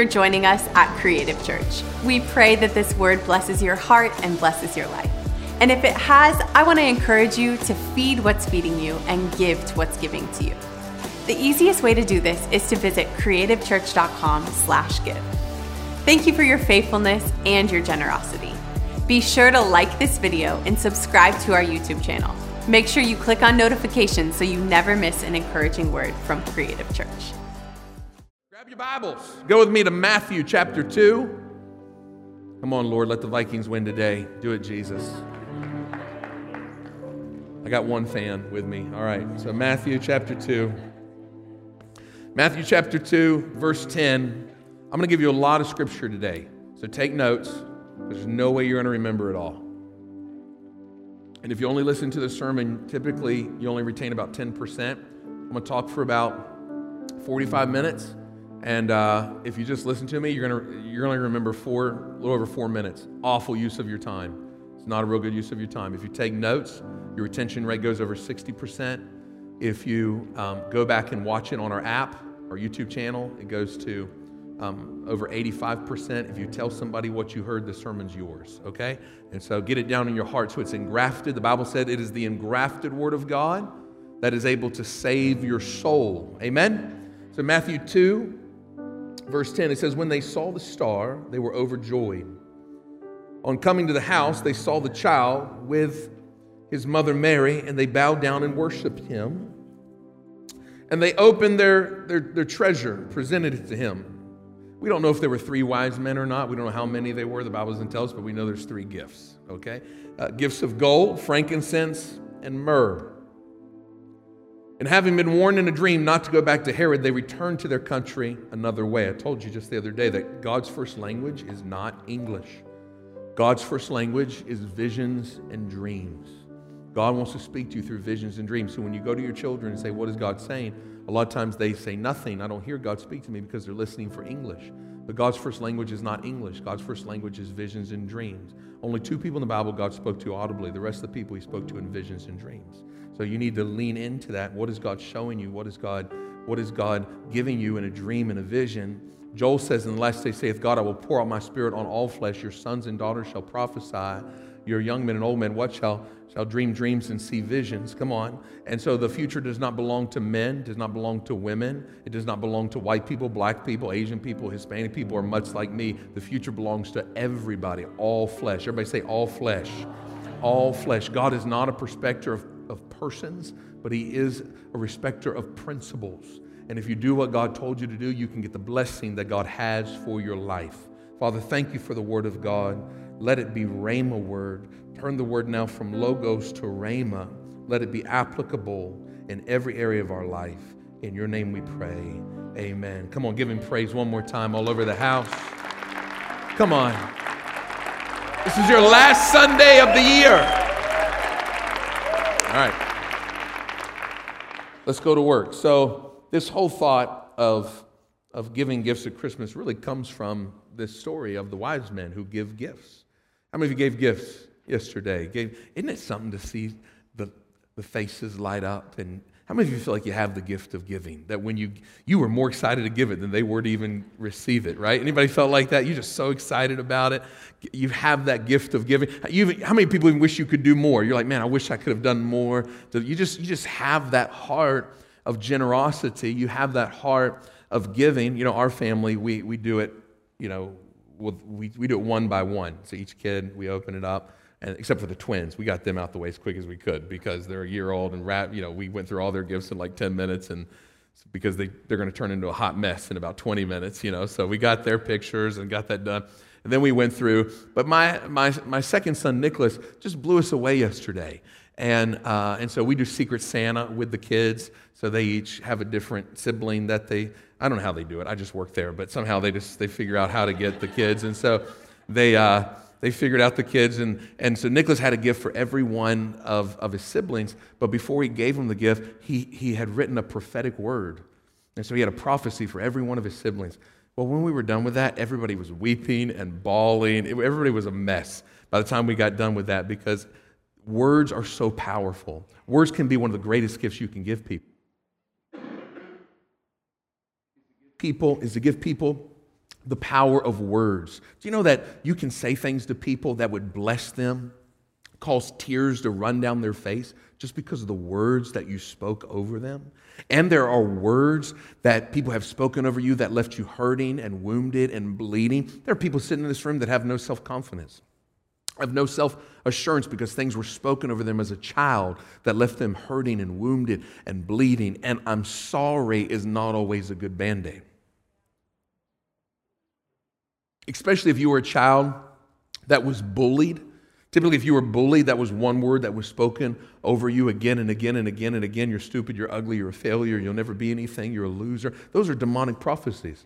For joining us at Creative Church. We pray that this word blesses your heart and blesses your life. And if it has, I want to encourage you to feed what's feeding you and give to what's giving to you. The easiest way to do this is to visit creativechurch.com/give. Thank you for your faithfulness and your generosity. Be sure to like this video and subscribe to our YouTube channel. Make sure you click on notifications so you never miss an encouraging word from Creative Church. Bibles. Go with me to Matthew chapter 2. Come on, Lord, let the Vikings win today. Do it, Jesus. I got one fan with me. All right, so Matthew chapter 2. Matthew chapter 2, verse 10. I'm going to give you a lot of scripture today. So take notes. There's no way you're going to remember it all. And if you only listen to the sermon, typically you only retain about 10%. I'm going to talk for about 45 minutes. And uh, if you just listen to me, you're to you're to remember four, a little over four minutes. Awful use of your time. It's not a real good use of your time. If you take notes, your retention rate goes over 60%. If you um, go back and watch it on our app, our YouTube channel, it goes to um, over 85%. If you tell somebody what you heard, the sermon's yours, okay? And so get it down in your heart so it's engrafted. The Bible said it is the engrafted word of God that is able to save your soul. Amen? So, Matthew 2, verse 10, it says, When they saw the star, they were overjoyed. On coming to the house, they saw the child with his mother Mary, and they bowed down and worshiped him. And they opened their, their, their treasure, presented it to him we don't know if there were three wise men or not. We don't know how many they were. The Bible doesn't tell us, but we know there's three gifts, okay? Uh, gifts of gold, frankincense, and myrrh. And having been warned in a dream not to go back to Herod, they returned to their country another way. I told you just the other day that God's first language is not English. God's first language is visions and dreams. God wants to speak to you through visions and dreams. So when you go to your children and say, What is God saying? A lot of times they say nothing. I don't hear God speak to me because they're listening for English. But God's first language is not English. God's first language is visions and dreams. Only two people in the Bible God spoke to audibly. The rest of the people he spoke to in visions and dreams. So you need to lean into that. What is God showing you? What is God, what is God giving you in a dream and a vision? Joel says in the last day, saith God, I will pour out my spirit on all flesh. Your sons and daughters shall prophesy. Your young men and old men, what shall shall dream dreams and see visions. Come on. And so the future does not belong to men, does not belong to women. It does not belong to white people, black people, Asian people, Hispanic people, or much like me. The future belongs to everybody, all flesh. Everybody say, all flesh. All flesh. God is not a respecter of, of persons, but He is a respecter of principles. And if you do what God told you to do, you can get the blessing that God has for your life. Father, thank you for the word of God. Let it be Rhema word. Turn the word now from logos to Rhema. Let it be applicable in every area of our life. In your name we pray. Amen. Come on, give him praise one more time all over the house. Come on. This is your last Sunday of the year. All right. Let's go to work. So, this whole thought of, of giving gifts at Christmas really comes from this story of the wise men who give gifts. How many of you gave gifts yesterday? Gave, isn't it something to see the, the faces light up? And how many of you feel like you have the gift of giving? That when you you were more excited to give it than they were to even receive it, right? Anybody felt like that? You're just so excited about it. You have that gift of giving. You, how many people even wish you could do more? You're like, man, I wish I could have done more. You just you just have that heart of generosity. You have that heart of giving. You know, our family, we we do it. You know, we, we do it one by one. So each kid, we open it up, and except for the twins, we got them out the way as quick as we could because they're a year old and wrap, you know, we went through all their gifts in like 10 minutes and because they, they're going to turn into a hot mess in about 20 minutes, you know. So we got their pictures and got that done. And then we went through. But my, my, my second son, Nicholas, just blew us away yesterday. And, uh, and so we do Secret Santa with the kids. So they each have a different sibling that they, I don't know how they do it. I just work there, but somehow they just, they figure out how to get the kids. And so they, uh, they figured out the kids. And, and so Nicholas had a gift for every one of, of his siblings. But before he gave them the gift, he, he had written a prophetic word. And so he had a prophecy for every one of his siblings. Well, when we were done with that, everybody was weeping and bawling. Everybody was a mess by the time we got done with that because Words are so powerful. Words can be one of the greatest gifts you can give people. People is to give people the power of words. Do you know that you can say things to people that would bless them, cause tears to run down their face just because of the words that you spoke over them? And there are words that people have spoken over you that left you hurting and wounded and bleeding. There are people sitting in this room that have no self confidence, have no self assurance because things were spoken over them as a child that left them hurting and wounded and bleeding. And I'm sorry is not always a good band aid. Especially if you were a child that was bullied Typically, if you were bullied, that was one word that was spoken over you again and again and again and again. You're stupid, you're ugly, you're a failure, you'll never be anything, you're a loser. Those are demonic prophecies.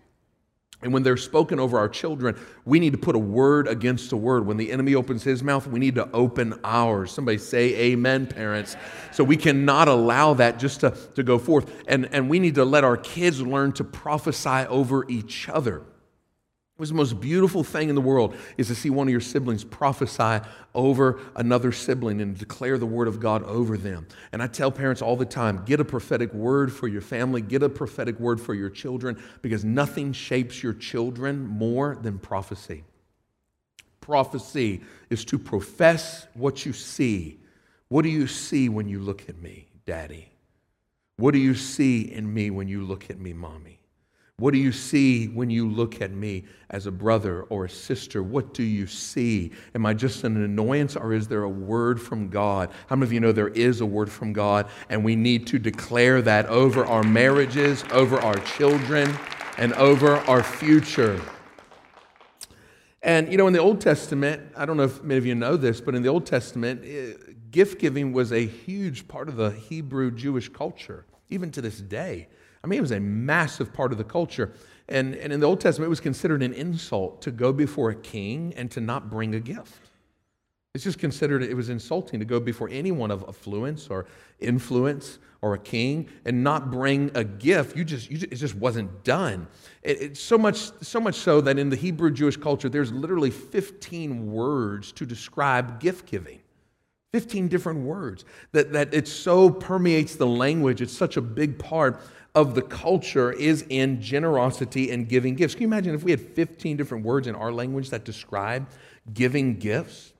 And when they're spoken over our children, we need to put a word against a word. When the enemy opens his mouth, we need to open ours. Somebody say amen, parents. So we cannot allow that just to, to go forth. And, and we need to let our kids learn to prophesy over each other. It was the most beautiful thing in the world is to see one of your siblings prophesy over another sibling and declare the word of God over them. And I tell parents all the time get a prophetic word for your family, get a prophetic word for your children, because nothing shapes your children more than prophecy. Prophecy is to profess what you see. What do you see when you look at me, daddy? What do you see in me when you look at me, mommy? What do you see when you look at me as a brother or a sister? What do you see? Am I just an annoyance or is there a word from God? How many of you know there is a word from God and we need to declare that over our marriages, over our children, and over our future? And you know, in the Old Testament, I don't know if many of you know this, but in the Old Testament, eh, gift giving was a huge part of the Hebrew Jewish culture, even to this day. I mean, it was a massive part of the culture. And, and in the Old Testament, it was considered an insult to go before a king and to not bring a gift. It's just considered, it was insulting to go before anyone of affluence or influence or a king and not bring a gift. You just, you just it just wasn't done. It, it, so, much, so much so that in the Hebrew Jewish culture, there's literally 15 words to describe gift giving. 15 different words that, that it so permeates the language. It's such a big part of the culture is in generosity and giving gifts. Can you imagine if we had 15 different words in our language that describe giving gifts?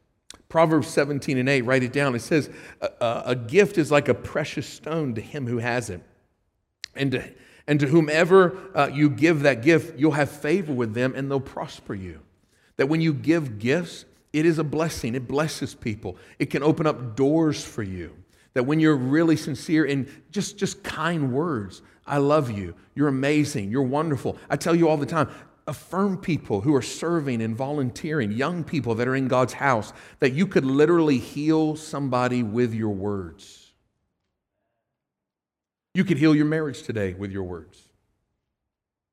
Proverbs 17 and 8, write it down. It says, A, a gift is like a precious stone to him who has it. And to, and to whomever uh, you give that gift, you'll have favor with them and they'll prosper you. That when you give gifts, it is a blessing. It blesses people. It can open up doors for you. That when you're really sincere in just, just kind words, I love you. You're amazing. You're wonderful. I tell you all the time affirm people who are serving and volunteering, young people that are in God's house, that you could literally heal somebody with your words. You could heal your marriage today with your words.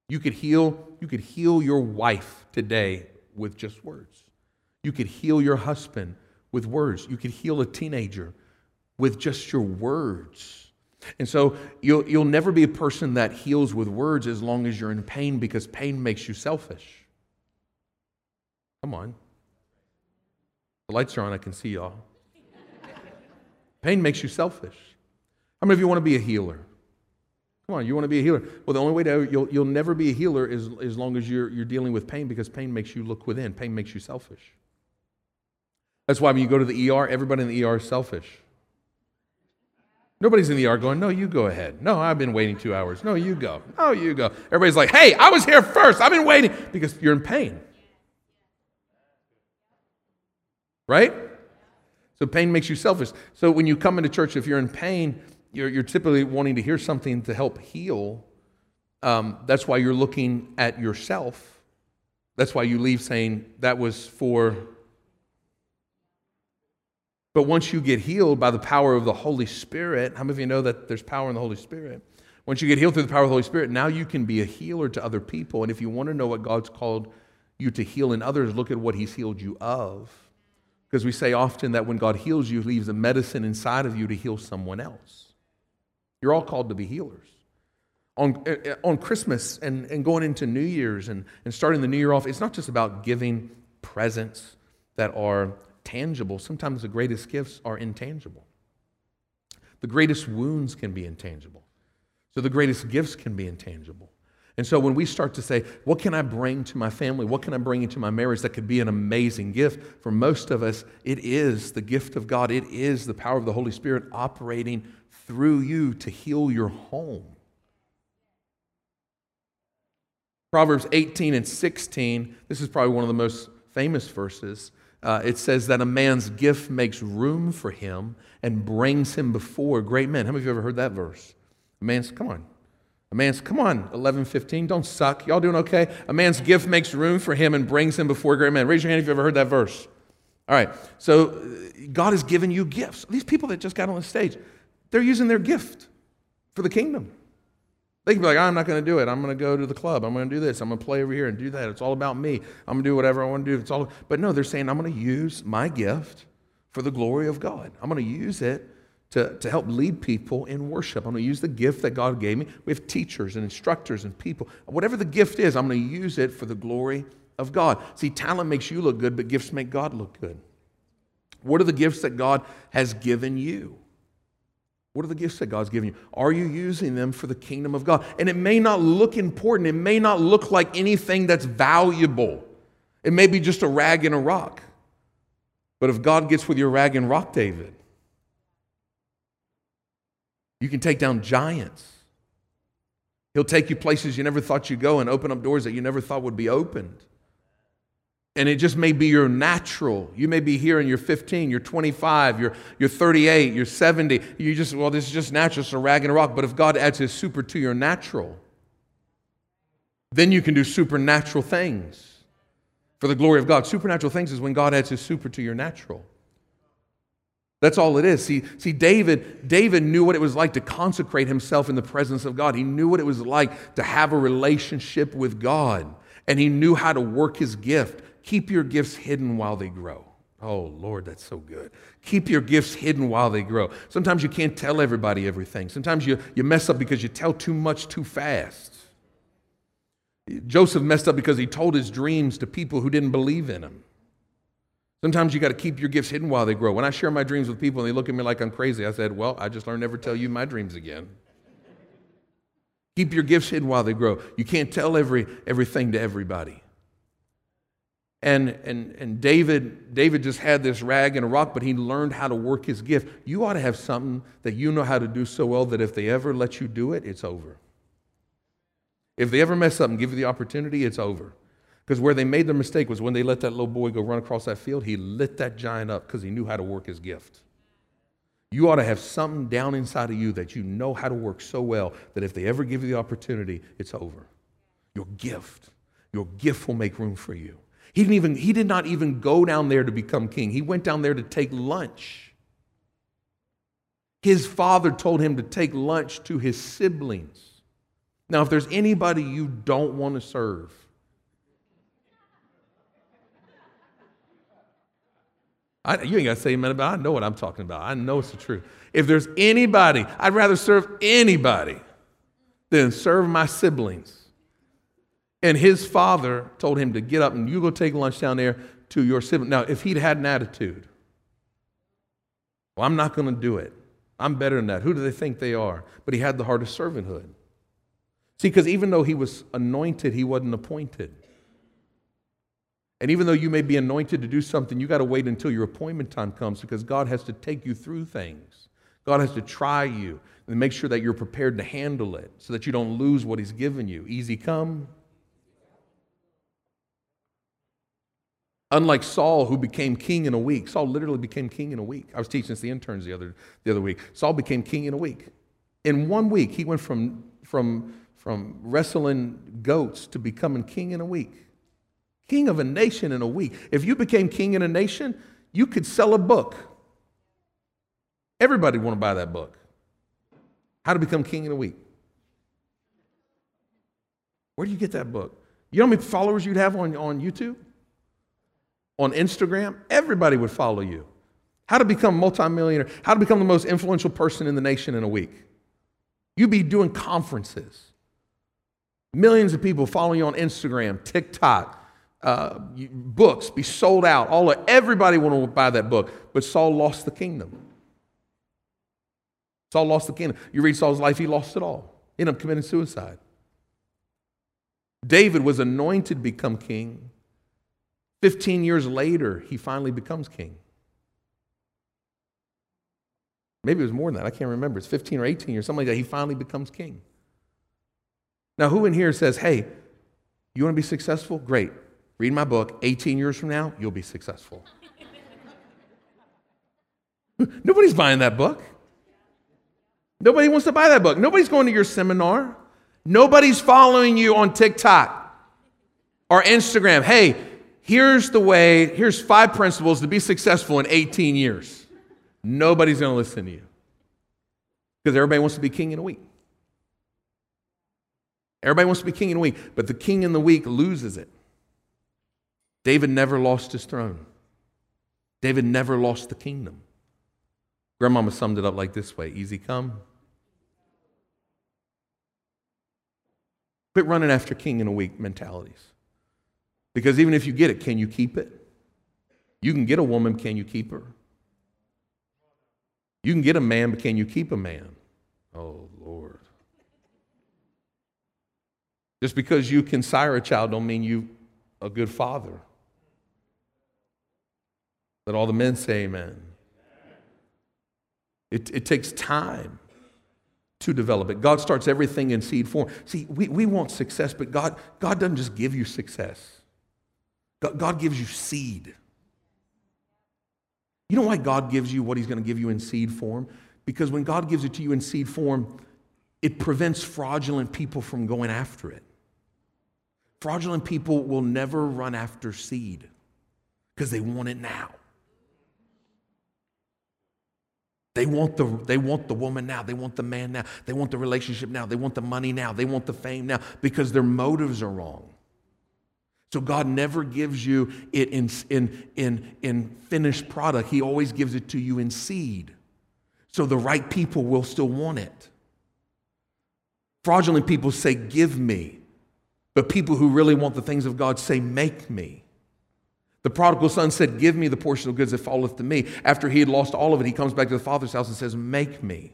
You could heal, you could heal your wife today with just words. You could heal your husband with words. You could heal a teenager with just your words. And so you'll, you'll never be a person that heals with words as long as you're in pain because pain makes you selfish. Come on. The lights are on, I can see y'all. Pain makes you selfish. How many of you want to be a healer? Come on, you want to be a healer? Well, the only way to, you'll, you'll never be a healer is as long as you're, you're dealing with pain because pain makes you look within. Pain makes you selfish. That's why when you go to the ER, everybody in the ER is selfish. Nobody's in the ER going, No, you go ahead. No, I've been waiting two hours. No, you go. No, you go. Everybody's like, Hey, I was here first. I've been waiting because you're in pain. Right? So pain makes you selfish. So when you come into church, if you're in pain, you're, you're typically wanting to hear something to help heal. Um, that's why you're looking at yourself. That's why you leave saying, That was for but once you get healed by the power of the Holy Spirit, how many of you know that there's power in the Holy Spirit? Once you get healed through the power of the Holy Spirit, now you can be a healer to other people. And if you want to know what God's called you to heal in others, look at what He's healed you of. Because we say often that when God heals you, He leaves a medicine inside of you to heal someone else. You're all called to be healers. On, eh, on Christmas and, and going into New Year's and, and starting the new year off, it's not just about giving presents that are tangible, sometimes the greatest gifts are intangible. The greatest wounds can be intangible. So the greatest gifts can be intangible. And so when we start to say, what can I bring to my family? What can I bring into my marriage that could be an amazing gift? For most of us, it is the gift of God. It is the power of the Holy Spirit operating through you to heal your home. Proverbs 18 and 16, this is probably one of the most famous verses. Uh, it says that a man's gift makes room for him and brings him before great men. How many of you ever heard that verse? A man's, come on. A man's, come on, 11, 15, don't suck. Y'all doing okay? A man's gift makes room for him and brings him before great men. Raise your hand if you've ever heard that verse. All right, so uh, God has given you gifts. These people that just got on the stage, they're using their gift for the kingdom. They can be like, I'm not going to do it. I'm going to go to the club. I'm going to do this. I'm going to play over here and do that. It's all about me. I'm going to do whatever I want to do. It's all. But no, they're saying I'm going to use my gift for the glory of God. I'm going to use it to, to help lead people in worship. I'm going to use the gift that God gave me. We have teachers and instructors and people. Whatever the gift is, I'm going to use it for the glory of God. See, talent makes you look good, but gifts make God look good. What are the gifts that God has given you? What are the gifts that God's given you? Are you using them for the kingdom of God? And it may not look important, it may not look like anything that's valuable. It may be just a rag and a rock. But if God gets with your rag and rock, David, you can take down giants. He'll take you places you never thought you'd go and open up doors that you never thought would be opened. And it just may be your natural. You may be here and you're 15, you're 25, you're, you're 38, you're 70. You just, well, this is just natural, it's a rag and a rock. But if God adds his super to your natural, then you can do supernatural things for the glory of God. Supernatural things is when God adds his super to your natural. That's all it is. See, see, David, David knew what it was like to consecrate himself in the presence of God. He knew what it was like to have a relationship with God. And he knew how to work his gift. Keep your gifts hidden while they grow. Oh, Lord, that's so good. Keep your gifts hidden while they grow. Sometimes you can't tell everybody everything. Sometimes you, you mess up because you tell too much too fast. Joseph messed up because he told his dreams to people who didn't believe in him. Sometimes you got to keep your gifts hidden while they grow. When I share my dreams with people and they look at me like I'm crazy, I said, Well, I just learned never tell you my dreams again. keep your gifts hidden while they grow. You can't tell every, everything to everybody. And, and, and David, David just had this rag and a rock, but he learned how to work his gift. You ought to have something that you know how to do so well that if they ever let you do it, it's over. If they ever mess up and give you the opportunity, it's over. Because where they made their mistake was when they let that little boy go run across that field, he lit that giant up because he knew how to work his gift. You ought to have something down inside of you that you know how to work so well that if they ever give you the opportunity, it's over. Your gift, your gift will make room for you. He, didn't even, he did not even go down there to become king. He went down there to take lunch. His father told him to take lunch to his siblings. Now, if there's anybody you don't want to serve, I, you ain't got to say amen about. I know what I'm talking about. I know it's the truth. If there's anybody, I'd rather serve anybody than serve my siblings. And his father told him to get up and you go take lunch down there to your sibling. Now, if he'd had an attitude, well, I'm not going to do it. I'm better than that. Who do they think they are? But he had the heart of servanthood. See, because even though he was anointed, he wasn't appointed. And even though you may be anointed to do something, you got to wait until your appointment time comes because God has to take you through things. God has to try you and make sure that you're prepared to handle it so that you don't lose what He's given you. Easy come, Unlike Saul, who became king in a week. Saul literally became king in a week. I was teaching this to the interns the other, the other week. Saul became king in a week. In one week, he went from, from, from wrestling goats to becoming king in a week. King of a nation in a week. If you became king in a nation, you could sell a book. Everybody want to buy that book. How to become king in a week. Where do you get that book? You know how many followers you'd have on, on YouTube? On Instagram, everybody would follow you. How to become a multimillionaire, how to become the most influential person in the nation in a week. You'd be doing conferences. Millions of people following you on Instagram, TikTok, uh, books be sold out. All of, everybody want to buy that book, but Saul lost the kingdom. Saul lost the kingdom. You read Saul's life; he lost it all. He ended up committing suicide. David was anointed to become king. 15 years later, he finally becomes king. Maybe it was more than that. I can't remember. It's 15 or 18 years, something like that. He finally becomes king. Now, who in here says, hey, you want to be successful? Great. Read my book. 18 years from now, you'll be successful. Nobody's buying that book. Nobody wants to buy that book. Nobody's going to your seminar. Nobody's following you on TikTok or Instagram. Hey, here's the way, here's five principles to be successful in 18 years. Nobody's going to listen to you because everybody wants to be king in a week. Everybody wants to be king in a week, but the king in the week loses it. David never lost his throne. David never lost the kingdom. Grandmama summed it up like this way easy come. Quit running after king in a week mentalities. Because even if you get it, can you keep it? You can get a woman, can you keep her? You can get a man, but can you keep a man? Oh, Lord. Just because you can sire a child don't mean you a good father. Let all the men say amen. It, it takes time to develop it. God starts everything in seed form. See, we, we want success, but God, God doesn't just give you success. God, gives you seed. You know why God gives you what He's going to give you in seed form? Because when God gives it to you in seed form, it prevents fraudulent people from going after it. Fraudulent people will never run after seed because they want it now. They want, the, they want the woman now. They want the man now. They want the relationship now. They want the money now. They want the fame now because their motives are wrong. So God never gives you it in, in, in, in finished product, He always gives it to you in seed. So the right people will still want it. Fraudulent people say, Give me. But people who really want the things of God say, Make me. The prodigal son said, Give me the portion of goods that falleth to me. After he had lost all of it, he comes back to the father's house and says, Make me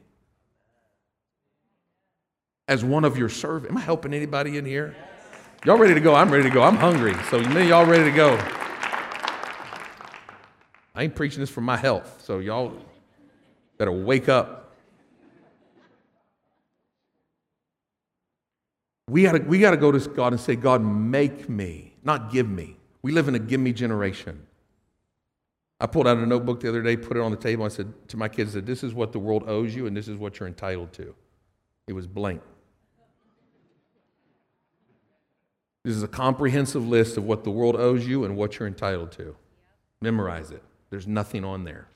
as one of your servants. Am I helping anybody in here? Y'all ready to go? I'm ready to go. I'm hungry. So many y'all ready to go. I ain't preaching this for my health, so y'all better wake up. We gotta, we gotta go to God and say, God, make me, not give me. We live in a give me generation. I pulled out a notebook the other day, put it on the table. I said to my kids, I said, This is what the world owes you, and this is what you're entitled to. It was blank. This is a comprehensive list of what the world owes you and what you're entitled to. Memorize it. There's nothing on there.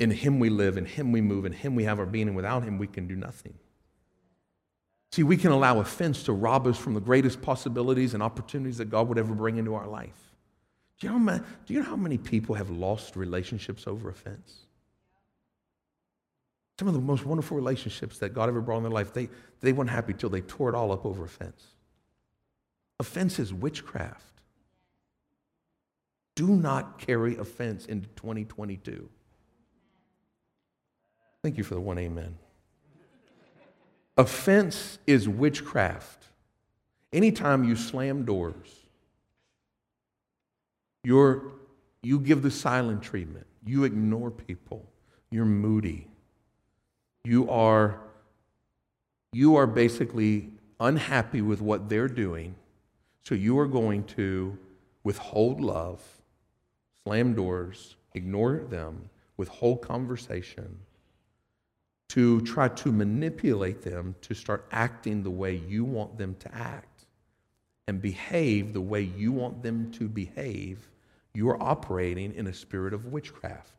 In Him we live, in Him we move, in Him we have our being, and without Him we can do nothing. See, we can allow offense to rob us from the greatest possibilities and opportunities that God would ever bring into our life. Do you know, do you know how many people have lost relationships over offense? Some of the most wonderful relationships that God ever brought in their life, they, they weren't happy till they tore it all up over offense. Offense is witchcraft. Do not carry offense into 2022. Thank you for the one amen. Offense is witchcraft. Anytime you slam doors, you're, you give the silent treatment, you ignore people, you're moody, you are, you are basically unhappy with what they're doing, so you are going to withhold love, slam doors, ignore them, withhold conversation to try to manipulate them to start acting the way you want them to act and behave the way you want them to behave, you are operating in a spirit of witchcraft.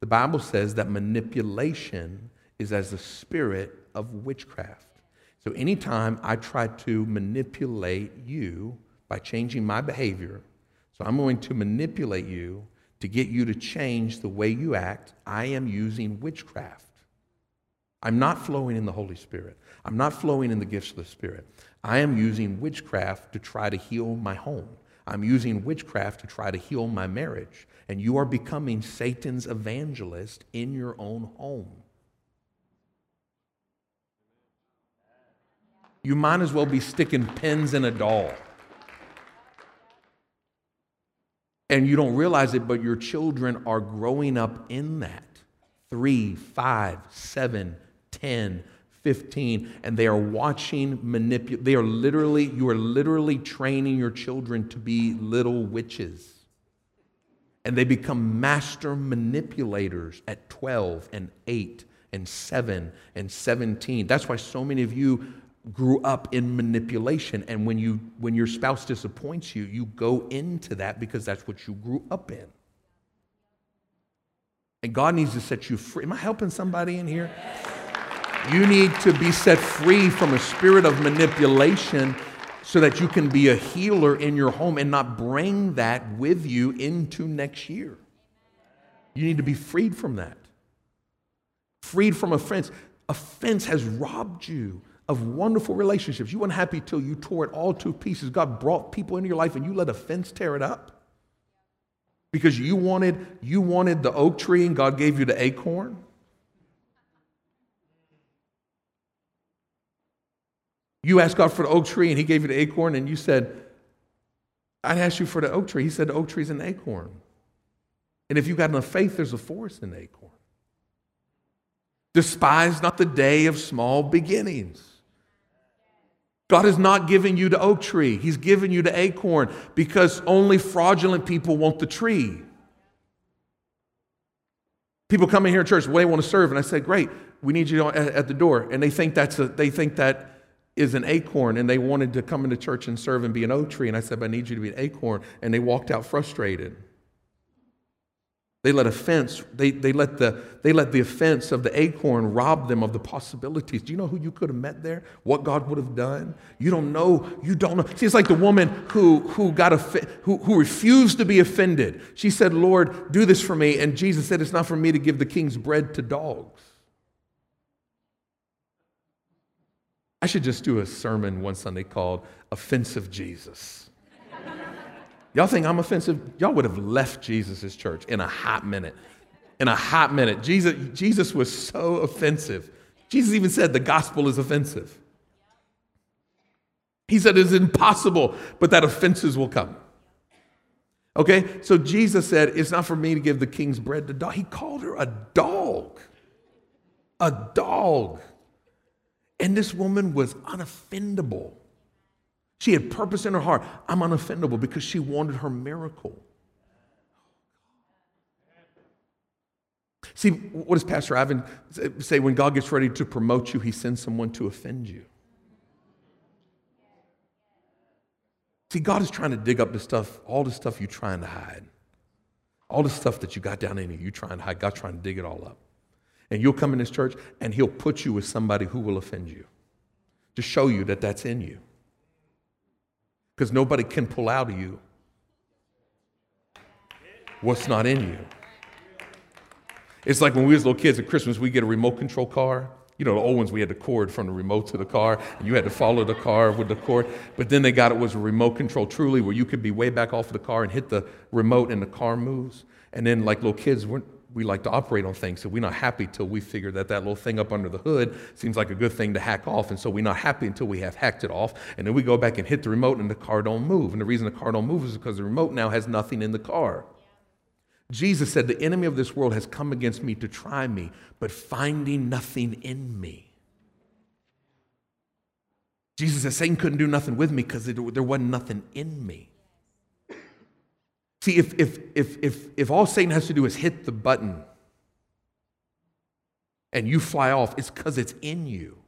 The Bible says that manipulation is as the spirit of witchcraft. So anytime I try to manipulate you by changing my behavior, so I'm going to manipulate you to get you to change the way you act, I am using witchcraft. I'm not flowing in the Holy Spirit. I'm not flowing in the gifts of the Spirit. I am using witchcraft to try to heal my home. I'm using witchcraft to try to heal my marriage. And you are becoming Satan's evangelist in your own home. You might as well be sticking pins in a doll. And you don't realize it, but your children are growing up in that. Three, five, seven, ten, 15 and they are watching manipulate they are literally you are literally training your children to be little witches and they become master manipulators at 12 and 8 and 7 and 17 that's why so many of you grew up in manipulation and when you when your spouse disappoints you you go into that because that's what you grew up in and god needs to set you free am i helping somebody in here you need to be set free from a spirit of manipulation so that you can be a healer in your home and not bring that with you into next year. You need to be freed from that. Freed from offense. Offense has robbed you of wonderful relationships. You weren't happy till you tore it all to pieces. God brought people into your life and you let offense tear it up. Because you wanted, you wanted the oak tree and God gave you the acorn. You asked God for the oak tree and he gave you the acorn, and you said, I asked you for the oak tree. He said, The oak tree's an acorn. And if you've got enough faith, there's a forest in the acorn. Despise not the day of small beginnings. God is not giving you the oak tree, He's giving you the acorn because only fraudulent people want the tree. People come in here in church, well, they want to serve, and I say, Great, we need you at the door. And they think that's a, they think that is an acorn and they wanted to come into church and serve and be an oak tree. And I said, I need you to be an acorn. And they walked out frustrated. They let offense, they, they, let the, they let the offense of the acorn rob them of the possibilities. Do you know who you could have met there? What God would have done? You don't know. You don't know. See, it's like the woman who, who, got offi- who, who refused to be offended. She said, Lord, do this for me. And Jesus said, It's not for me to give the king's bread to dogs. I should just do a sermon one Sunday called Offensive Jesus. Y'all think I'm offensive? Y'all would have left Jesus' church in a hot minute. In a hot minute. Jesus, Jesus was so offensive. Jesus even said the gospel is offensive. He said it's impossible, but that offenses will come. Okay? So Jesus said, It's not for me to give the king's bread to dog. He called her a dog. A dog. And this woman was unoffendable. She had purpose in her heart. I'm unoffendable because she wanted her miracle. See, what does Pastor Ivan say? When God gets ready to promote you, he sends someone to offend you. See, God is trying to dig up the stuff, all the stuff you're trying to hide. All the stuff that you got down in you, you're trying to hide. God's trying to dig it all up. And you'll come in this church and he'll put you with somebody who will offend you to show you that that's in you. Because nobody can pull out of you what's not in you. It's like when we was little kids at Christmas, we get a remote control car. You know, the old ones, we had the cord from the remote to the car, and you had to follow the car with the cord. But then they got it was a remote control, truly, where you could be way back off of the car and hit the remote and the car moves. And then, like little kids, we're, we like to operate on things. So we're not happy till we figure that that little thing up under the hood seems like a good thing to hack off. And so we're not happy until we have hacked it off. And then we go back and hit the remote and the car don't move. And the reason the car don't move is because the remote now has nothing in the car. Jesus said, The enemy of this world has come against me to try me, but finding nothing in me. Jesus said, Satan couldn't do nothing with me because there wasn't nothing in me. See, if, if, if, if, if all Satan has to do is hit the button and you fly off, it's because it's in you.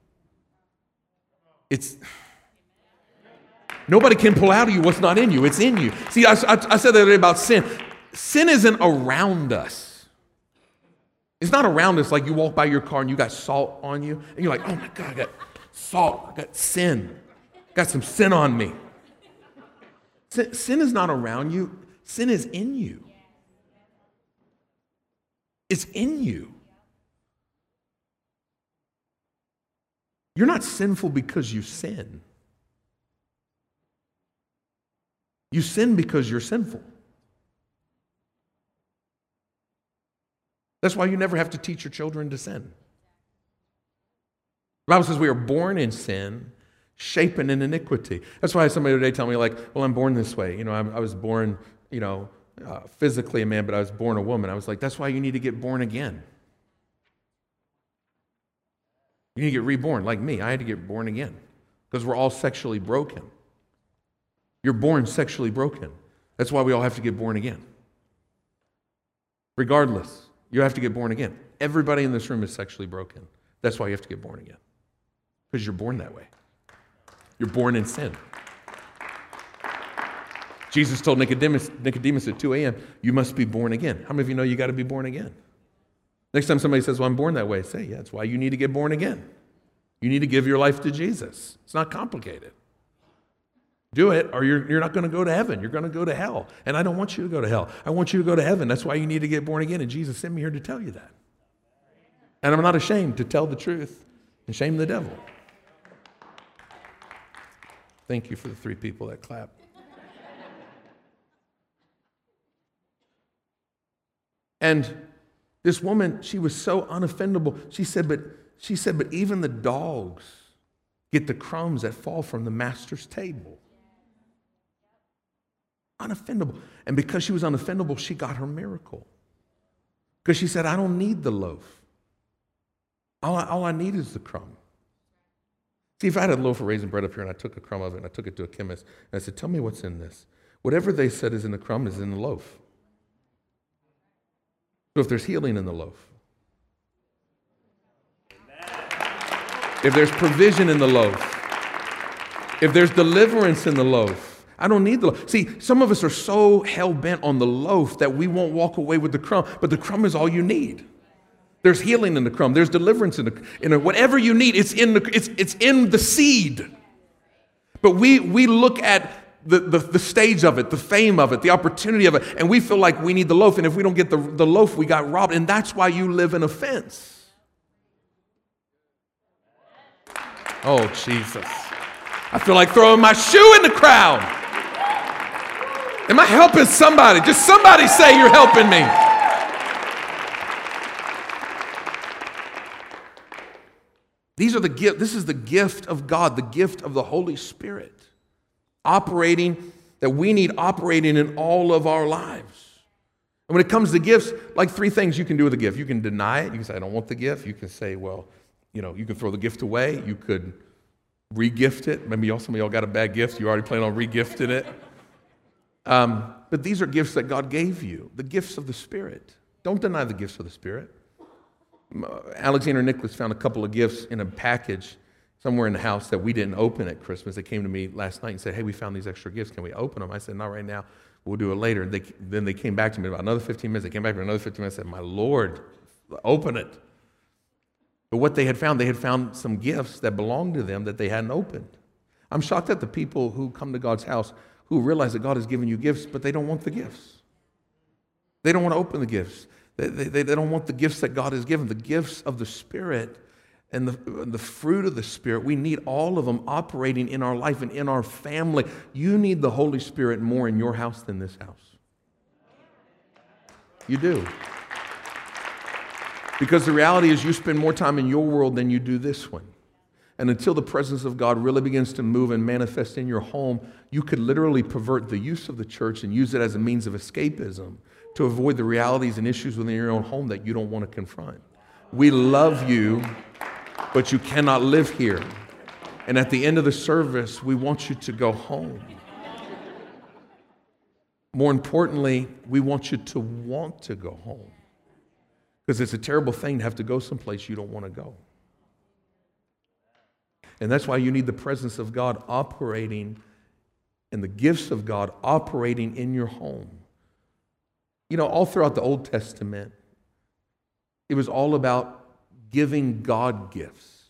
It's. Nobody can pull out of you what's not in you. It's in you. See, I, I, I said that about sin. Sin isn't around us. It's not around us like you walk by your car and you got salt on you, and you're like, oh my God, I got salt, I got sin, I got some sin on me. Sin, sin is not around you, Sin is in you. It's in you. You're not sinful because you sin. You sin because you're sinful. That's why you never have to teach your children to sin. The Bible says we are born in sin, shapen in iniquity. That's why somebody today tell me, like, well, I'm born this way. You know, I, I was born, you know, uh, physically a man, but I was born a woman. I was like, that's why you need to get born again. You need to get reborn, like me. I had to get born again because we're all sexually broken. You're born sexually broken. That's why we all have to get born again. Regardless, you have to get born again. Everybody in this room is sexually broken. That's why you have to get born again because you're born that way. You're born in sin. Jesus told Nicodemus, Nicodemus at 2 a.m., You must be born again. How many of you know you got to be born again? Next time somebody says, Well, I'm born that way, say, Yeah, that's why you need to get born again. You need to give your life to Jesus. It's not complicated. Do it, or you're, you're not going to go to heaven. You're going to go to hell. And I don't want you to go to hell. I want you to go to heaven. That's why you need to get born again. And Jesus sent me here to tell you that. And I'm not ashamed to tell the truth and shame the devil. Thank you for the three people that clapped. And this woman, she was so unoffendable. She said, but she said, but even the dogs get the crumbs that fall from the master's table. Unoffendable. And because she was unoffendable, she got her miracle. Because she said, I don't need the loaf. All I, all I need is the crumb. See, if I had a loaf of raisin bread up here and I took a crumb of it and I took it to a chemist and I said, Tell me what's in this. Whatever they said is in the crumb is in the loaf. So if there's healing in the loaf, if there's provision in the loaf, if there's deliverance in the loaf, I don't need the loaf. See, some of us are so hell bent on the loaf that we won't walk away with the crumb, but the crumb is all you need. There's healing in the crumb. There's deliverance in the in a, whatever you need. It's in the it's it's in the seed. But we we look at the, the, the stage of it, the fame of it, the opportunity of it, and we feel like we need the loaf. And if we don't get the, the loaf, we got robbed. And that's why you live in offense. Oh, Jesus. I feel like throwing my shoe in the crowd. Am I helping somebody? Just somebody say you're helping me. These are the gift. This is the gift of God, the gift of the Holy Spirit operating that we need operating in all of our lives. And when it comes to gifts, like three things you can do with a gift. You can deny it. You can say, I don't want the gift. You can say, well, you know, you can throw the gift away. You could regift it. Maybe y'all, some of y'all got a bad gift. You already plan on regifting it. Um, but these are gifts that God gave you, the gifts of the Spirit. Don't deny the gifts of the Spirit. Alexander Nicholas found a couple of gifts in a package somewhere in the house that we didn't open at Christmas. They came to me last night and said, Hey, we found these extra gifts. Can we open them? I said, Not right now. We'll do it later. They, then they came back to me about another 15 minutes. They came back for another 15 minutes said, My Lord, open it. But what they had found, they had found some gifts that belonged to them that they hadn't opened. I'm shocked at the people who come to God's house who realize that God has given you gifts, but they don't want the gifts. They don't want to open the gifts. They, they, they don't want the gifts that God has given, the gifts of the Spirit and the, the fruit of the Spirit. We need all of them operating in our life and in our family. You need the Holy Spirit more in your house than this house. You do. Because the reality is, you spend more time in your world than you do this one. And until the presence of God really begins to move and manifest in your home, you could literally pervert the use of the church and use it as a means of escapism to avoid the realities and issues within your own home that you don't want to confront. We love you, but you cannot live here. And at the end of the service, we want you to go home. More importantly, we want you to want to go home. Because it's a terrible thing to have to go someplace you don't want to go. And that's why you need the presence of God operating and the gifts of God operating in your home. You know, all throughout the Old Testament, it was all about giving God gifts.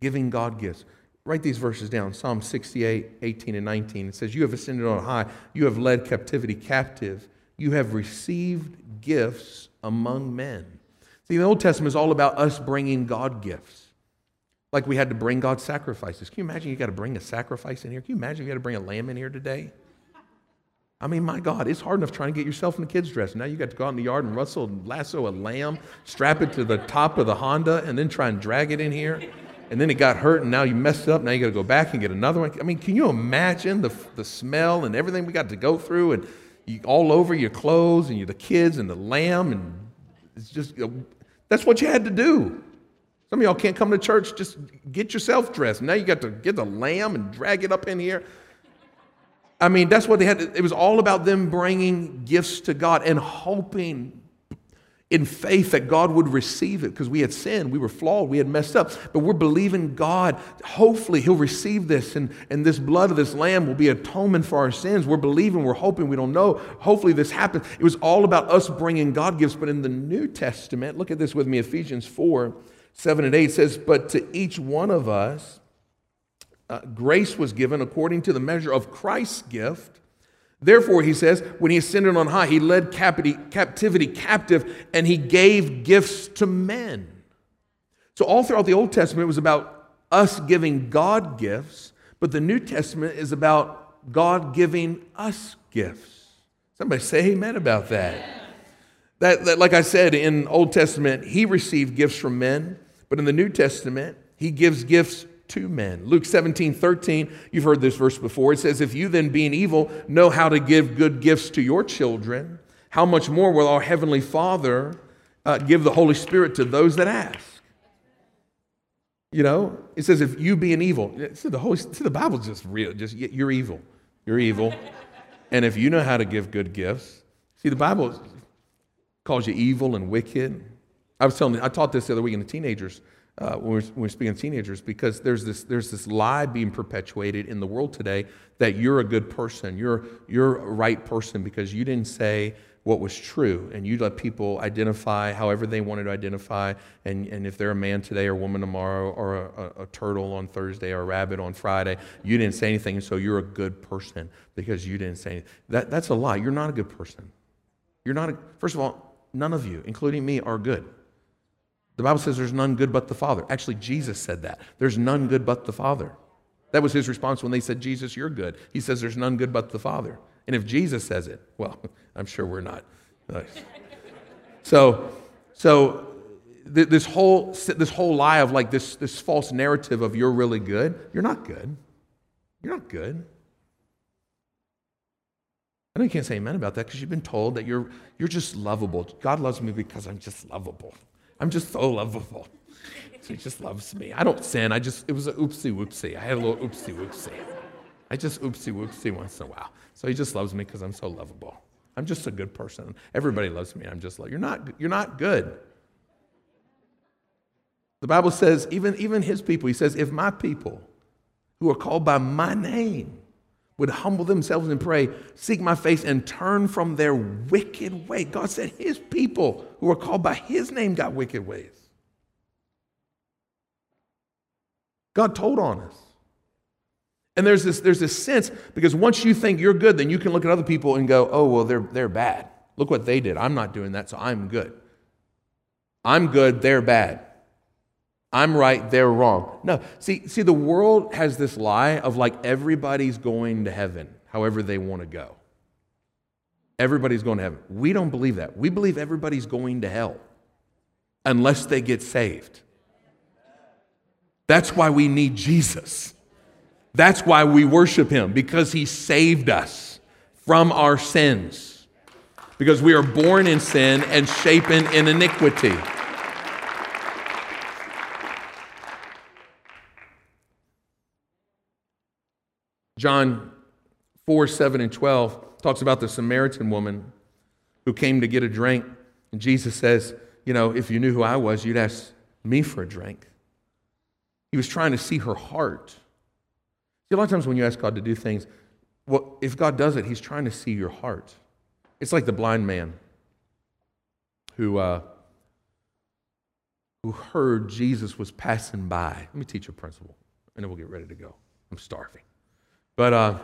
Giving God gifts. Write these verses down Psalm 68, 18, and 19. It says, You have ascended on high, you have led captivity captive, you have received gifts among men. See, the Old Testament is all about us bringing God gifts. Like we had to bring God sacrifices. Can you imagine you got to bring a sacrifice in here? Can you imagine you got to bring a lamb in here today? I mean, my God, it's hard enough trying to get yourself in the kids' dress. Now you got to go out in the yard and rustle and lasso a lamb, strap it to the top of the Honda, and then try and drag it in here. and then it got hurt, and now you messed it up. Now you got to go back and get another one. I mean, can you imagine the, the smell and everything we got to go through, and you, all over your clothes, and you, the kids, and the lamb, and it's just you know, that's what you had to do. Some of y'all can't come to church, just get yourself dressed. Now you got to get the lamb and drag it up in here. I mean, that's what they had. It was all about them bringing gifts to God and hoping in faith that God would receive it because we had sinned, we were flawed, we had messed up. But we're believing God, hopefully, He'll receive this and, and this blood of this lamb will be atonement for our sins. We're believing, we're hoping, we don't know. Hopefully, this happens. It was all about us bringing God gifts. But in the New Testament, look at this with me Ephesians 4 7 and 8 says, But to each one of us, uh, grace was given according to the measure of Christ's gift. Therefore, he says, when he ascended on high, he led captivity captive and he gave gifts to men. So, all throughout the Old Testament, it was about us giving God gifts, but the New Testament is about God giving us gifts. Somebody say amen about that. That, that like I said, in Old Testament, he received gifts from men, but in the New Testament, he gives gifts to men. Luke 17, 13, you've heard this verse before. It says, If you then, being evil, know how to give good gifts to your children, how much more will our Heavenly Father uh, give the Holy Spirit to those that ask? You know, it says, If you being evil, see, the, Holy, see, the Bible's just real, just you're evil. You're evil. and if you know how to give good gifts, see, the Bible calls you evil and wicked. I was telling, I taught this the other week in the teenagers uh, when, we're, when, we're, speaking of teenagers because there's this, there's this lie being perpetuated in the world today that you're a good person, you're, you're a right person because you didn't say what was true and you let people identify however they wanted to identify and, and if they're a man today or a woman tomorrow or a, a, a turtle on thursday or a rabbit on friday you didn't say anything and so you're a good person because you didn't say anything. That, that's a lie. You're not a good person. You're not a, first of all none of you including me are good the Bible says there's none good but the Father. Actually, Jesus said that. There's none good but the Father. That was his response when they said, Jesus, you're good. He says, There's none good but the Father. And if Jesus says it, well, I'm sure we're not. so, so this whole, this whole lie of like this, this false narrative of you're really good, you're not good. You're not good. I know you can't say amen about that because you've been told that you're, you're just lovable. God loves me because I'm just lovable. I'm just so lovable. So he just loves me. I don't sin. I just, it was a oopsie whoopsie. I had a little oopsie whoopsie. I just oopsie whoopsie once in a while. So he just loves me because I'm so lovable. I'm just a good person. Everybody loves me. I'm just like, you're not, you're not good. The Bible says, even, even his people, he says, if my people who are called by my name would humble themselves and pray, seek my face, and turn from their wicked way. God said his people who are called by his name got wicked ways. God told on us. And there's this, there's this sense, because once you think you're good, then you can look at other people and go, oh, well, they're, they're bad. Look what they did. I'm not doing that, so I'm good. I'm good, they're bad. I'm right, they're wrong. No, see, see, the world has this lie of like everybody's going to heaven, however they want to go. Everybody's going to heaven. We don't believe that. We believe everybody's going to hell unless they get saved. That's why we need Jesus. That's why we worship him, because he saved us from our sins. Because we are born in sin and shapen in iniquity. John 4 7 and 12 talks about the Samaritan woman who came to get a drink. And Jesus says, You know, if you knew who I was, you'd ask me for a drink. He was trying to see her heart. See, a lot of times when you ask God to do things, well, if God does it, He's trying to see your heart. It's like the blind man who, uh, who heard Jesus was passing by. Let me teach you a principle, and then we'll get ready to go. I'm starving. But uh,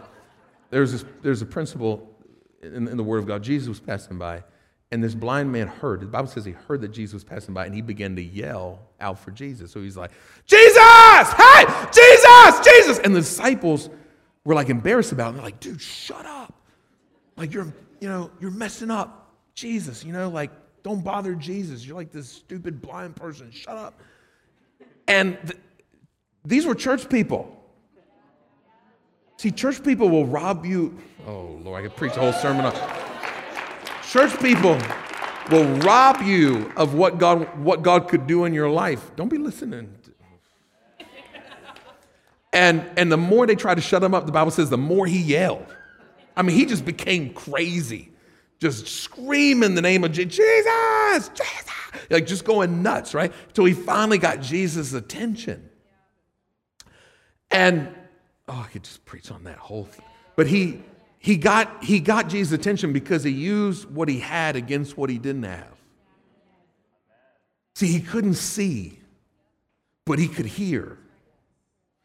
there's, this, there's a principle in, in the Word of God. Jesus was passing by, and this blind man heard. The Bible says he heard that Jesus was passing by, and he began to yell out for Jesus. So he's like, Jesus! Hey! Jesus! Jesus! And the disciples were like embarrassed about it. They're like, dude, shut up. Like you're, you know, you're messing up Jesus, you know, like don't bother Jesus. You're like this stupid blind person. Shut up. And the, These were church people. See, church people will rob you. Oh, Lord, I could preach a whole sermon on. Church people will rob you of what God, what God could do in your life. Don't be listening. And, and the more they try to shut him up, the Bible says the more he yelled. I mean, he just became crazy, just screaming the name of Jesus, Jesus, like just going nuts, right? So he finally got Jesus' attention. And oh, I could just preach on that whole thing. But he he got he got Jesus' attention because he used what he had against what he didn't have. See, he couldn't see, but he could hear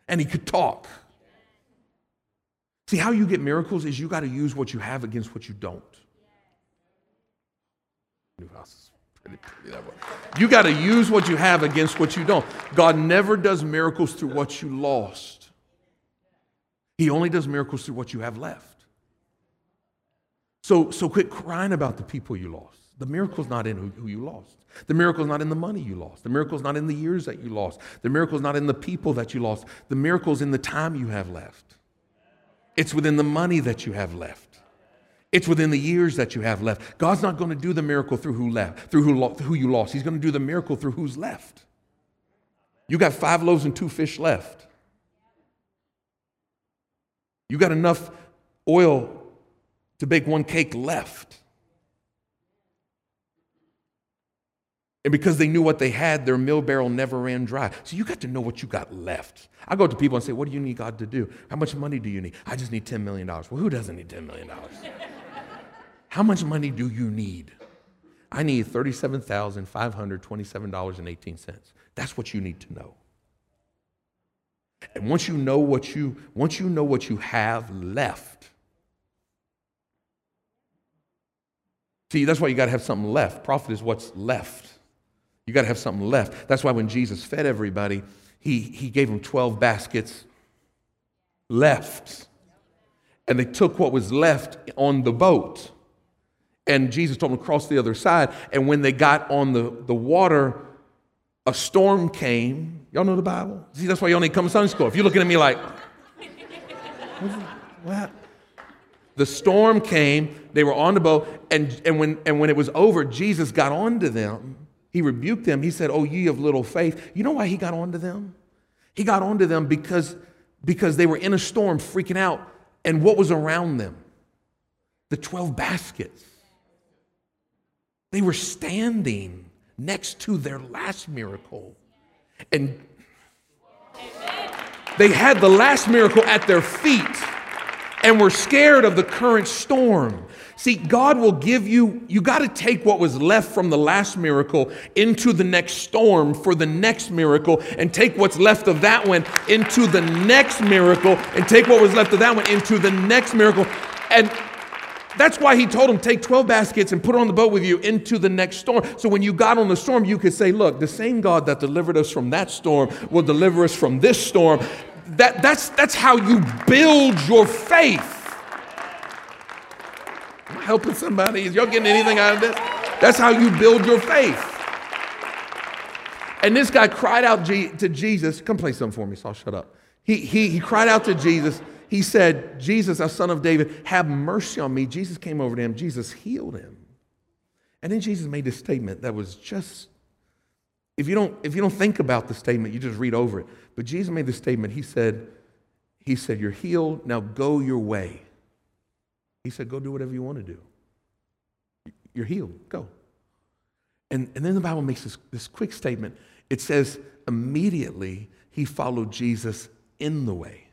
and he could talk. See, how you get miracles is you got to use what you have against what you don't. New house. You got to use what you have against what you don't. God never does miracles through what you lost. He only does miracles through what you have left. So, so quit crying about the people you lost. The miracle's not in who, who you lost. The miracle's not in the money you lost. The miracle's not in the years that you lost. The miracle's not in the people that you lost. The miracle's in the time you have left. It's within the money that you have left. It's within the years that you have left. God's not going to do the miracle through who left, through who, who you lost. He's going to do the miracle through who's left. You got five loaves and two fish left. You got enough oil to bake one cake left. And because they knew what they had, their mill barrel never ran dry. So you got to know what you got left. I go to people and say, What do you need God to do? How much money do you need? I just need $10 million. Well, who doesn't need $10 million? How much money do you need? I need $37,527.18. That's what you need to know. And once you know what you once you know what you have left, see, that's why you got to have something left. Profit is what's left. You got to have something left. That's why when Jesus fed everybody, he, he gave them 12 baskets left. And they took what was left on the boat. And Jesus told them to cross the other side. And when they got on the, the water, a storm came. Y'all know the Bible? See, that's why you only come to Sunday school. If you're looking at me like, what? The storm came, they were on the boat, and, and, when, and when it was over, Jesus got onto them. He rebuked them. He said, Oh, ye of little faith. You know why he got onto them? He got onto them because, because they were in a storm freaking out. And what was around them? The 12 baskets. They were standing next to their last miracle. And they had the last miracle at their feet and were scared of the current storm. See, God will give you, you got to take what was left from the last miracle into the next storm for the next miracle, and take what's left of that one into the next miracle, and take what was left of that one into the next miracle. And that's why he told him, take 12 baskets and put it on the boat with you into the next storm. So when you got on the storm, you could say, look, the same God that delivered us from that storm will deliver us from this storm. That, that's, that's how you build your faith. Am I helping somebody? Is y'all getting anything out of this? That's how you build your faith. And this guy cried out to Jesus. Come play something for me, so I'll shut up. He, he, he cried out to Jesus. He said, Jesus, a son of David, have mercy on me. Jesus came over to him. Jesus healed him. And then Jesus made this statement that was just, if you don't, if you don't think about the statement, you just read over it. But Jesus made the statement. He said, He said, You're healed. Now go your way. He said, Go do whatever you want to do. You're healed. Go. And, and then the Bible makes this, this quick statement. It says, immediately he followed Jesus in the way.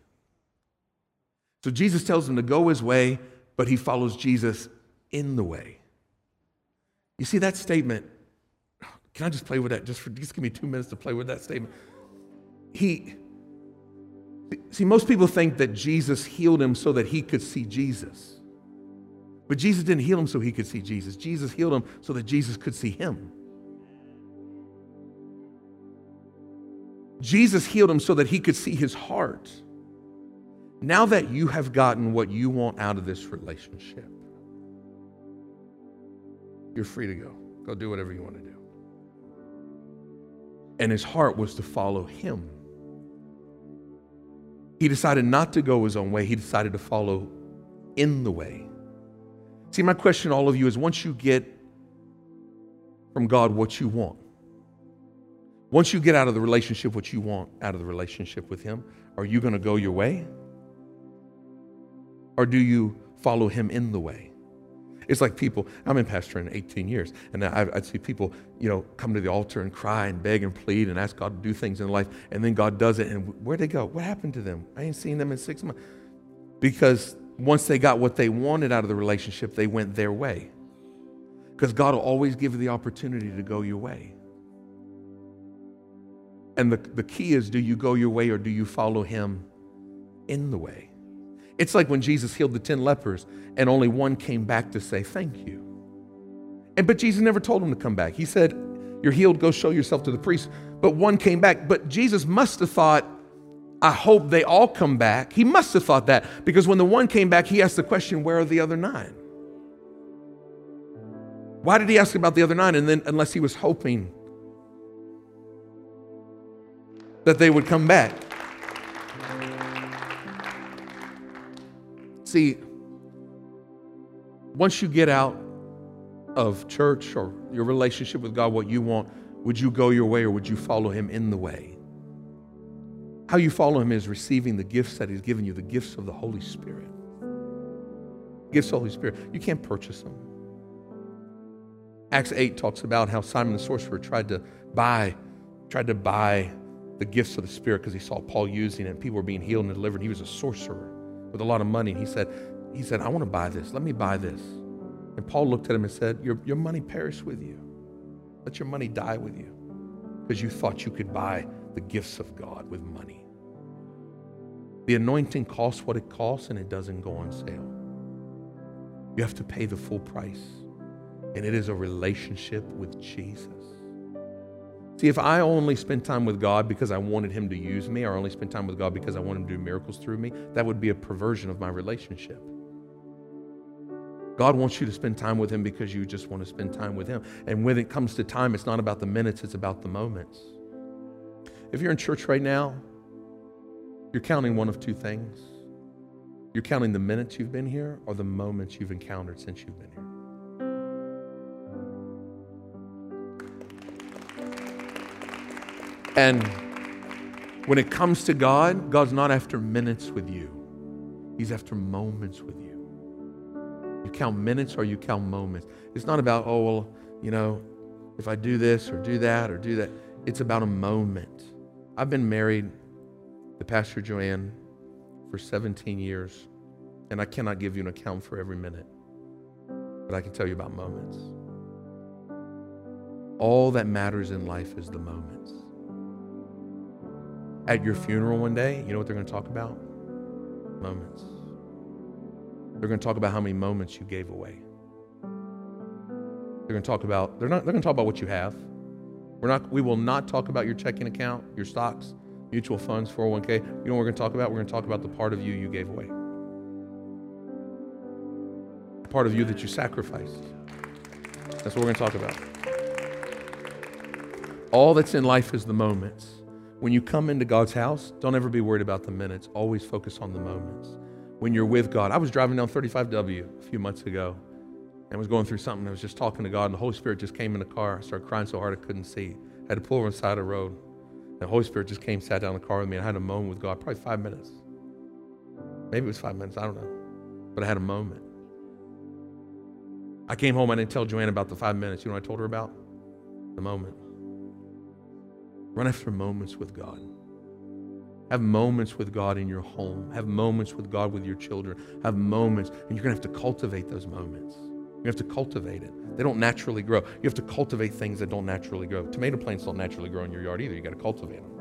So Jesus tells him to go his way, but he follows Jesus in the way. You see that statement? Can I just play with that? Just for just give me two minutes to play with that statement. He see, most people think that Jesus healed him so that he could see Jesus. But Jesus didn't heal him so he could see Jesus. Jesus healed him so that Jesus could see him. Jesus healed him so that he could see his heart. Now that you have gotten what you want out of this relationship, you're free to go. Go do whatever you want to do. And his heart was to follow him. He decided not to go his own way, he decided to follow in the way. See, my question to all of you is once you get from God what you want, once you get out of the relationship what you want out of the relationship with Him, are you going to go your way? Or do you follow Him in the way? It's like people, I've been pastoring 18 years, and I, I'd see people, you know, come to the altar and cry and beg and plead and ask God to do things in life, and then God does it, and where'd they go? What happened to them? I ain't seen them in six months. Because once they got what they wanted out of the relationship, they went their way. Because God will always give you the opportunity to go your way. And the, the key is do you go your way or do you follow Him in the way? It's like when Jesus healed the 10 lepers and only one came back to say thank you. And but Jesus never told him to come back. He said, You're healed, go show yourself to the priest. But one came back. But Jesus must have thought, I hope they all come back. He must have thought that because when the one came back, he asked the question, Where are the other nine? Why did he ask about the other nine? And then, unless he was hoping that they would come back. See, once you get out of church or your relationship with God, what you want, would you go your way or would you follow Him in the way? How you follow Him is receiving the gifts that He's given you, the gifts of the Holy Spirit. Gifts of the Holy Spirit. You can't purchase them. Acts 8 talks about how Simon the sorcerer tried to buy, tried to buy the gifts of the Spirit because he saw Paul using it and people were being healed and delivered. And He was a sorcerer with a lot of money. He said, he said, I want to buy this. Let me buy this. And Paul looked at him and said, Your, your money perish with you. Let your money die with you because you thought you could buy the gifts of God with money. The anointing costs what it costs and it doesn't go on sale. You have to pay the full price. And it is a relationship with Jesus. See, if I only spent time with God because I wanted Him to use me, or only spent time with God because I wanted Him to do miracles through me, that would be a perversion of my relationship. God wants you to spend time with Him because you just want to spend time with Him. And when it comes to time, it's not about the minutes, it's about the moments. If you're in church right now, you're counting one of two things. You're counting the minutes you've been here or the moments you've encountered since you've been here. And when it comes to God, God's not after minutes with you, He's after moments with you. You count minutes or you count moments. It's not about, oh, well, you know, if I do this or do that or do that. It's about a moment. I've been married to Pastor Joanne for 17 years, and I cannot give you an account for every minute, but I can tell you about moments. All that matters in life is the moments at your funeral one day, you know what they're going to talk about? Moments. They're going to talk about how many moments you gave away. They're going to talk about they're not they're going to talk about what you have. We're not we will not talk about your checking account, your stocks, mutual funds, 401k. You know what we're going to talk about? We're going to talk about the part of you you gave away. The part of you that you sacrificed. That's what we're going to talk about. All that's in life is the moments. When you come into God's house, don't ever be worried about the minutes. Always focus on the moments. When you're with God, I was driving down 35W a few months ago and was going through something. I was just talking to God, and the Holy Spirit just came in the car. I started crying so hard I couldn't see. I had to pull over on the side of the road. And the Holy Spirit just came, sat down in the car with me, and I had a moment with God, probably five minutes. Maybe it was five minutes, I don't know. But I had a moment. I came home, I didn't tell Joanne about the five minutes. You know what I told her about? The moment. Run after moments with God. Have moments with God in your home. Have moments with God with your children. Have moments, and you're going to have to cultivate those moments. You have to cultivate it. They don't naturally grow. You have to cultivate things that don't naturally grow. Tomato plants don't naturally grow in your yard either. You got to cultivate them.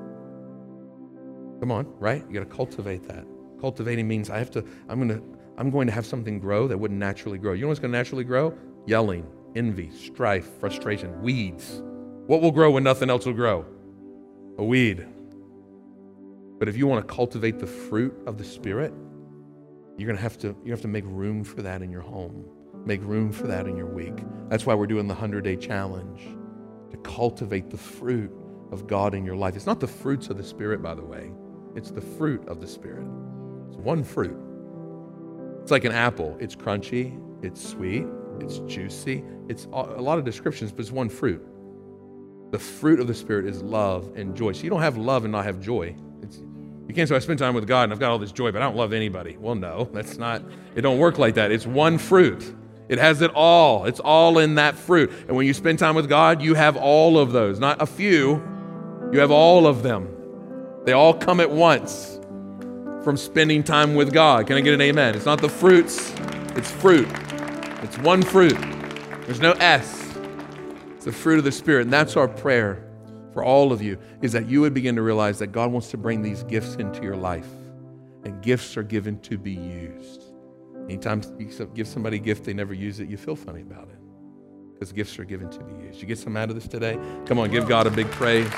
Come on, right? You got to cultivate that. Cultivating means I have to. I'm going to. I'm going to have something grow that wouldn't naturally grow. You know what's going to naturally grow? Yelling, envy, strife, frustration, weeds. What will grow when nothing else will grow? A weed. But if you want to cultivate the fruit of the Spirit, you're going to have to you have to make room for that in your home. Make room for that in your week. That's why we're doing the 100-day challenge to cultivate the fruit of God in your life. It's not the fruits of the Spirit, by the way. It's the fruit of the Spirit. It's one fruit. It's like an apple. It's crunchy, it's sweet, it's juicy. It's a lot of descriptions, but it's one fruit. The fruit of the Spirit is love and joy. So you don't have love and not have joy. It's, you can't say I spend time with God and I've got all this joy, but I don't love anybody. Well, no, that's not. It don't work like that. It's one fruit. It has it all. It's all in that fruit. And when you spend time with God, you have all of those, not a few. You have all of them. They all come at once from spending time with God. Can I get an amen? It's not the fruits, it's fruit. It's one fruit. There's no S. The fruit of the Spirit. And that's our prayer for all of you is that you would begin to realize that God wants to bring these gifts into your life. And gifts are given to be used. Anytime you give somebody a gift, they never use it, you feel funny about it. Because gifts are given to be used. You get some out of this today? Come on, give God a big praise.